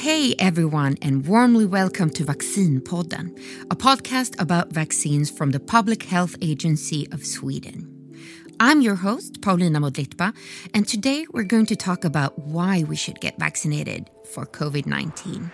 Hey everyone, and warmly welcome to Vaccine Vaccinpodden, a podcast about vaccines from the Public Health Agency of Sweden. I'm your host, Paulina Modlitba, and today we're going to talk about why we should get vaccinated for COVID 19.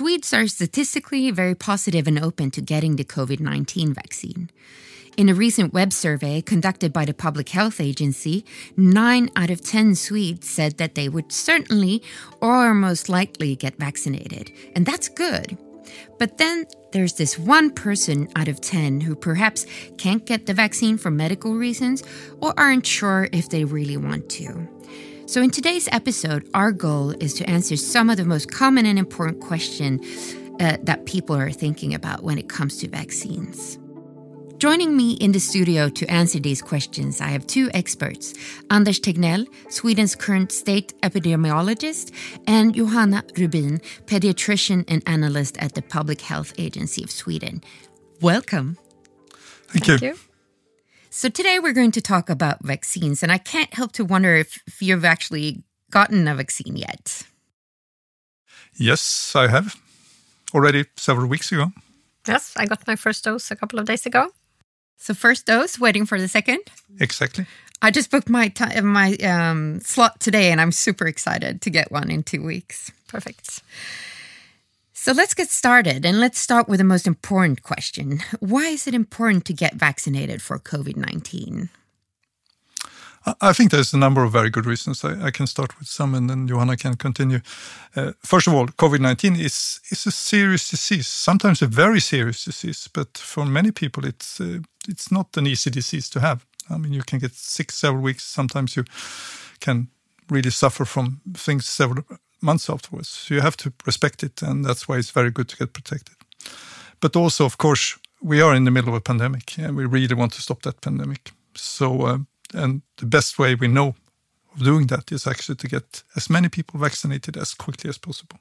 Swedes are statistically very positive and open to getting the COVID 19 vaccine. In a recent web survey conducted by the Public Health Agency, 9 out of 10 Swedes said that they would certainly or most likely get vaccinated. And that's good. But then there's this one person out of 10 who perhaps can't get the vaccine for medical reasons or aren't sure if they really want to. So, in today's episode, our goal is to answer some of the most common and important questions uh, that people are thinking about when it comes to vaccines. Joining me in the studio to answer these questions, I have two experts Anders Tegnell, Sweden's current state epidemiologist, and Johanna Rubin, pediatrician and analyst at the Public Health Agency of Sweden. Welcome. Thank, Thank you. you. So today we're going to talk about vaccines, and I can't help to wonder if, if you've actually gotten a vaccine yet. Yes, I have. Already several weeks ago. Yes, I got my first dose a couple of days ago. So first dose, waiting for the second. Exactly. I just booked my t- my um, slot today, and I'm super excited to get one in two weeks. Perfect. So let's get started and let's start with the most important question. Why is it important to get vaccinated for COVID 19? I think there's a number of very good reasons. I, I, can start with some and then Johanna can continue. Uh, first of all, COVID 19 is, is a serious disease, sometimes a very serious disease, but for many people, it's, uh, it's not an easy disease to have. I mean, you can get sick several weeks, sometimes you can really suffer from things several months afterwards. So you have to respect it, and that's why it's very good to get protected. But also, of course, we are in the middle of a pandemic, and we really want to stop that pandemic. So, uh, and the best way we know of doing that is actually to get as many people vaccinated as quickly as possible.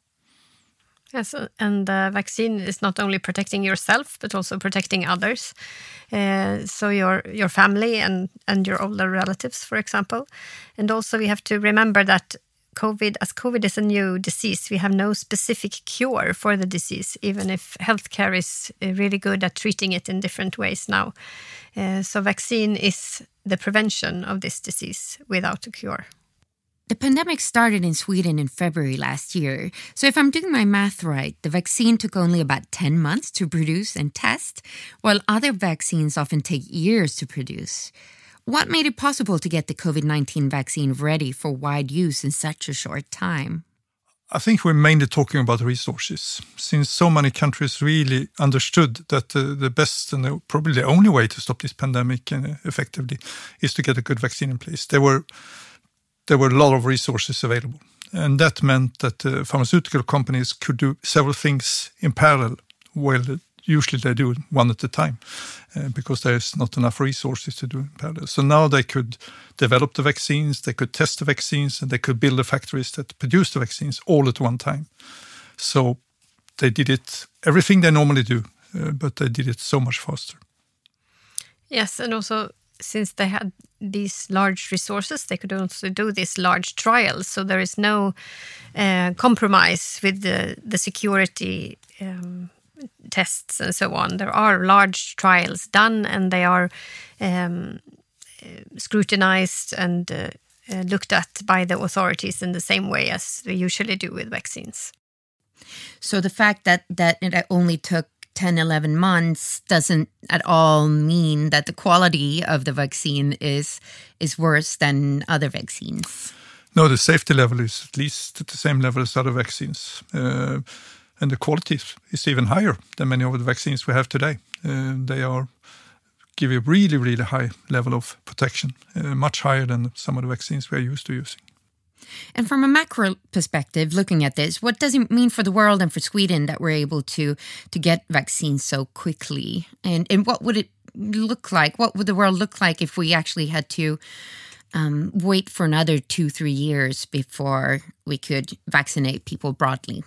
Yes, and the vaccine is not only protecting yourself but also protecting others. Uh, so your your family and and your older relatives, for example. And also we have to remember that COVID, as COVID is a new disease, we have no specific cure for the disease, even if healthcare is uh, really good at treating it in different ways now. Uh, so, vaccine is the prevention of this disease without a cure. The pandemic started in Sweden in February last year. So, if I'm doing my math right, the vaccine took only about 10 months to produce and test, while other vaccines often take years to produce. What made it possible to get the COVID 19 vaccine ready for wide use in such a short time? I think we're mainly talking about resources, since so many countries really understood that the best and the, probably the only way to stop this pandemic uh, effectively is to get a good vaccine in place. There were there were a lot of resources available, and that meant that uh, pharmaceutical companies could do several things in parallel, while usually they do one at a time uh, because there's not enough resources to do in parallel. So now they could develop the vaccines, they could test the vaccines, and they could build the factories that produce the vaccines all at one time. So they did it everything they normally do, uh, but they did it so much faster. Yes, and also since they had these large resources, they could also do these large trials. So there is no uh, compromise with the, the security um, tests and so on. There are large trials done and they are um, scrutinized and uh, uh, looked at by the authorities in the same way as they usually do with vaccines. So the fact that, that it only took 10, 11 months doesn't at all mean that the quality of the vaccine is, is worse than other vaccines. No, the safety level is at least at the same level as other vaccines. Uh, and the quality is even higher than many of the vaccines we have today. Uh, they are give a really, really high level of protection, uh, much higher than some of the vaccines we are used to using. And from a macro perspective, looking at this, what does it mean for the world and for Sweden that we're able to to get vaccines so quickly? And and what would it look like? What would the world look like if we actually had to um, wait for another two, three years before we could vaccinate people broadly?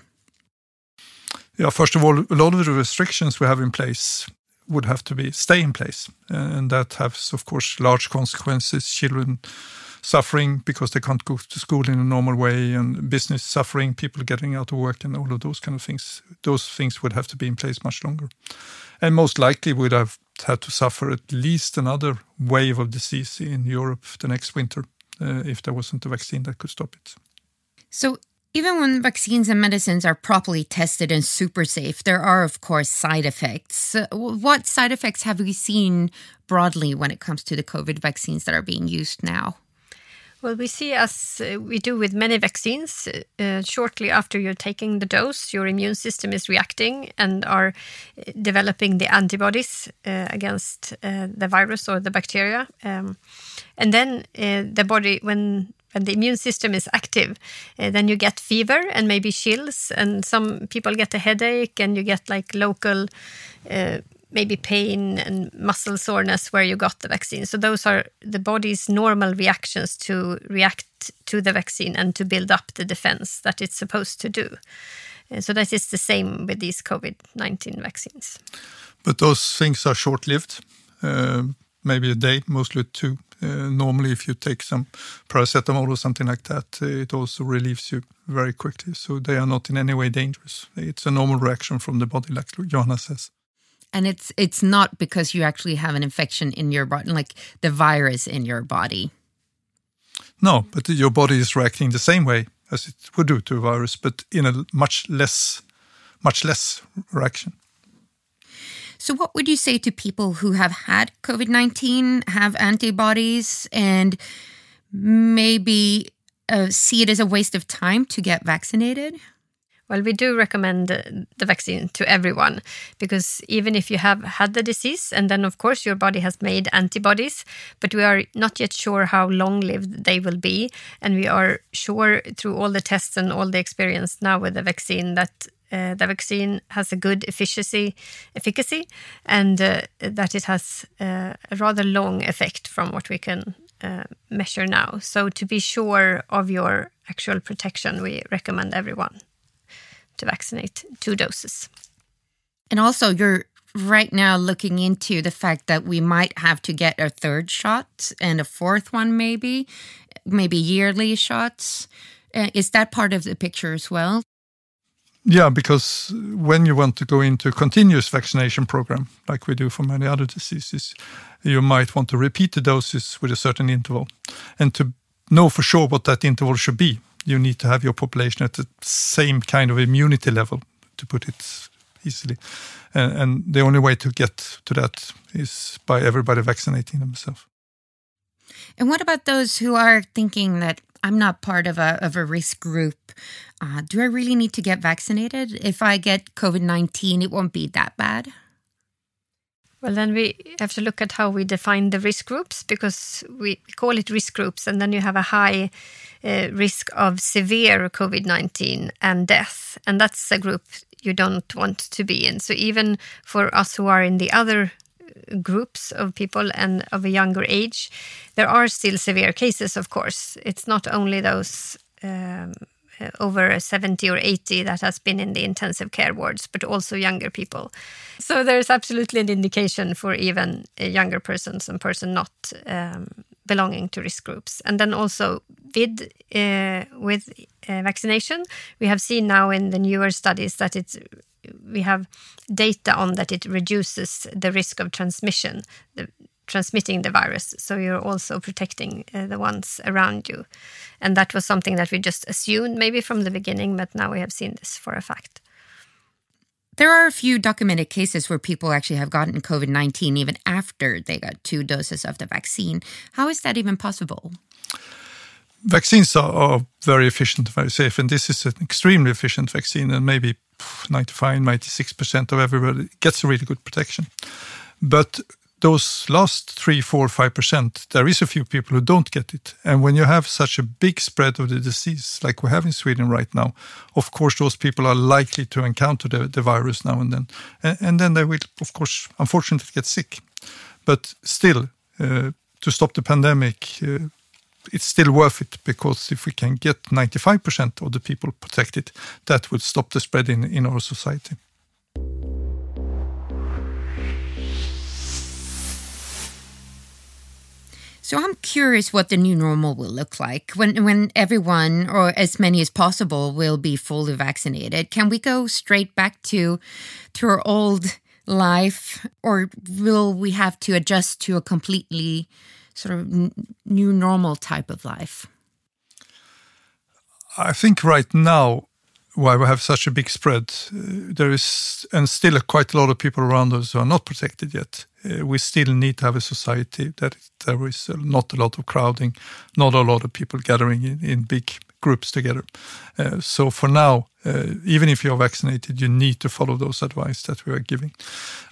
Yeah, first of all, a lot of the restrictions we have in place would have to be stay in place, and that has, of course, large consequences. Children suffering because they can't go to school in a normal way, and business suffering, people getting out of work, and all of those kind of things. Those things would have to be in place much longer, and most likely would have had to suffer at least another wave of disease in Europe the next winter uh, if there wasn't a vaccine that could stop it. So, even when vaccines and medicines are properly tested and super safe, there are, of course, side effects. Uh, what side effects have we seen broadly when it comes to the COVID vaccines that are being used now? Well, we see, as uh, we do with many vaccines, uh, shortly after you're taking the dose, your immune system is reacting and are uh, developing the antibodies uh, against uh, the virus or the bacteria. Um, and then uh, the body, when when the immune system is active, then you get fever and maybe chills, and some people get a headache, and you get like local maybe pain and muscle soreness where you got the vaccine. So those are the body's normal reactions to react to the vaccine and to build up the defense that it's supposed to do. Uh, so that is the same with these COVID 19 vaccines. But those things are short lived, uh, maybe a day, mostly two. Uh, normally, if you take some paracetamol or something like that, uh, it also relieves you very quickly. So they are not in any way dangerous. It's a normal reaction from the body, like Johanna says and it's it's not because you actually have an infection in your body like the virus in your body no but your body is reacting the same way as it would do to a virus but in a much less much less reaction so what would you say to people who have had covid-19 have antibodies and maybe uh, see it as a waste of time to get vaccinated well, we do recommend the vaccine to everyone because even if you have had the disease, and then of course your body has made antibodies, but we are not yet sure how long lived they will be. And we are sure through all the tests and all the experience now with the vaccine that uh, the vaccine has a good efficiency, efficacy, and uh, that it has uh, a rather long effect from what we can uh, measure now. So to be sure of your actual protection, we recommend everyone to vaccinate two doses. And also, you're right now looking into the fact that we might have to get a third shot and a fourth one, maybe, maybe yearly shots. Uh, is that part of the picture as well? Yeah, because when you want to go into a continuous vaccination program, like we do for many other diseases, you might want to repeat the doses with a certain interval. And to know for sure what that interval should be, you need to have your population at the same kind of immunity level, to put it easily. And, and the only way to get to that is by everybody vaccinating themselves. And what about those who are thinking that I'm not part of a of a risk group? Uh, do I really need to get vaccinated? If I get COVID nineteen, it won't be that bad. Well, then we have to look at how we define the risk groups because we call it risk groups, and then you have a high uh, risk of severe COVID 19 and death. And that's a group you don't want to be in. So, even for us who are in the other groups of people and of a younger age, there are still severe cases, of course. It's not only those. Um, over 70 or 80 that has been in the intensive care wards, but also younger people. So there's absolutely an indication for even younger persons and person not um, belonging to risk groups. And then also with uh, with uh, vaccination, we have seen now in the newer studies that it's we have data on that it reduces the risk of transmission, the, transmitting the virus. So you're also protecting uh, the ones around you. And that was something that we just assumed maybe from the beginning, but now we have seen this for a fact. There are a few documented cases where people actually have gotten COVID 19 even after they got two doses of the vaccine. How is that even possible? Vaccines are, are very efficient, very safe, and this is an extremely efficient vaccine, and maybe 95, 96% of everybody gets a really good protection. But those last three, four, five percent, there is a few people who don't get it. And when you have such a big spread of the disease, like we have in Sweden right now, of course, those people are likely to encounter the, the virus now and then. And, and, then they will, of course, unfortunately get sick. But still, uh, to stop the pandemic, uh, it's still worth it because if we can get 95% of the people protected, that would stop the spread in, in our society. So I'm curious what the new normal will look like when when everyone or as many as possible will be fully vaccinated. Can we go straight back to to our old life or will we have to adjust to a completely sort of new normal type of life? I think right now, while we have such a big spread, uh, there is, and still quite a lot of people around us who are not protected yet. Uh, we still need to have a society that there is not a lot of crowding, not a lot of people gathering in, in big groups together. Uh, so for now, uh, even if you're vaccinated, you need to follow those advice that we are giving.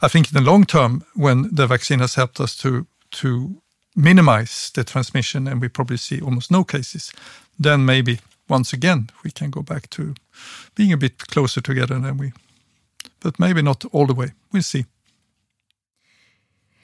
I think in the long term, when the vaccine has helped us to to minimize the transmission and we probably see almost no cases, then maybe once again we can go back to being a bit closer together than we. But maybe not all the way. We'll see.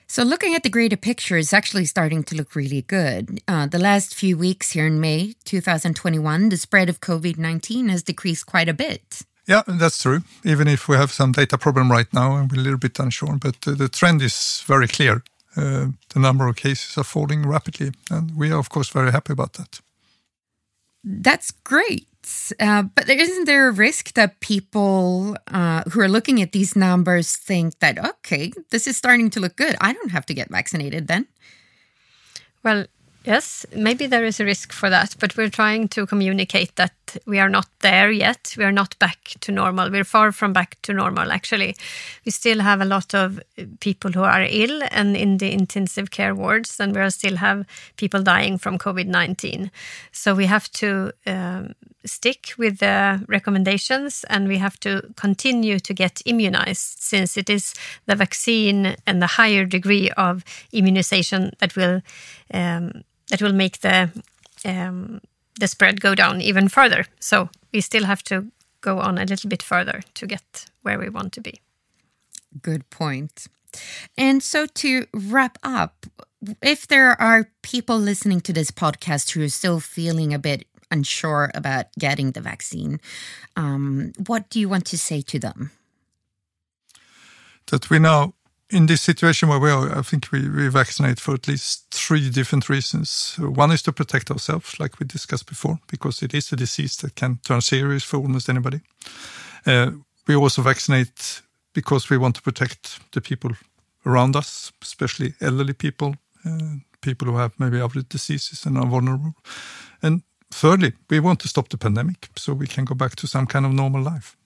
So, looking at the greater picture is actually starting to look really good. Uh, the last few weeks here in May 2021, the spread of COVID 19 has decreased quite a bit. Yeah, that's true. Even if we have some data problem right now and we're a little bit unsure, but uh, the trend is very clear. Uh, the number of cases are falling rapidly, and we are, of course, very happy about that. That's great. Uh, but isn't there a risk that people uh, who are looking at these numbers think that, okay, this is starting to look good. I don't have to get vaccinated then? Well, Yes, maybe there is a risk for that, but we're trying to communicate that we are not there yet. We are not back to normal. We're far from back to normal, actually. We still have a lot of people who are ill and in the intensive care wards, and we still have people dying from COVID 19. So we have to um, stick with the recommendations and we have to continue to get immunized since it is the vaccine and the higher degree of immunization that will. Um, that will make the um, the spread go down even further. So we still have to go on a little bit further to get where we want to be. Good point. And so to wrap up, if there are people listening to this podcast who are still feeling a bit unsure about getting the vaccine, um, what do you want to say to them? That we now in this situation where we are, I think we, we vaccinate for at least three different reasons. One is to protect ourselves, like we discussed before, because it is a disease that can turn serious for almost anybody. Uh, we also vaccinate because we want to protect the people around us, especially elderly people, uh, people who have maybe other diseases and are vulnerable. And thirdly, we want to stop the pandemic so we can go back to some kind of normal life.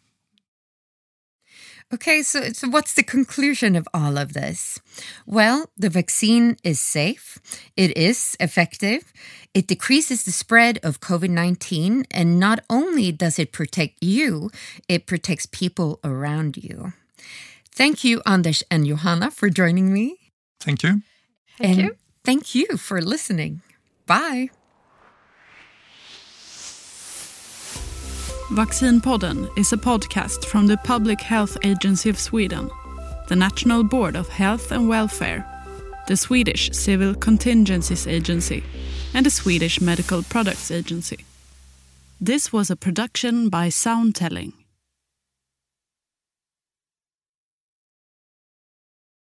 Okay, so, so what's the conclusion of all of this? Well, the vaccine is safe, it is effective, it decreases the spread of COVID 19, and not only does it protect you, it protects people around you. Thank you, Anders and Johanna, for joining me. Thank you. Thank and you. Thank you for listening. Bye. Vaccinpodden is a podcast from the Public Health Agency of Sweden, the National Board of Health and Welfare, the Swedish Civil Contingencies Agency, and the Swedish Medical Products Agency. This was a production by Soundtelling.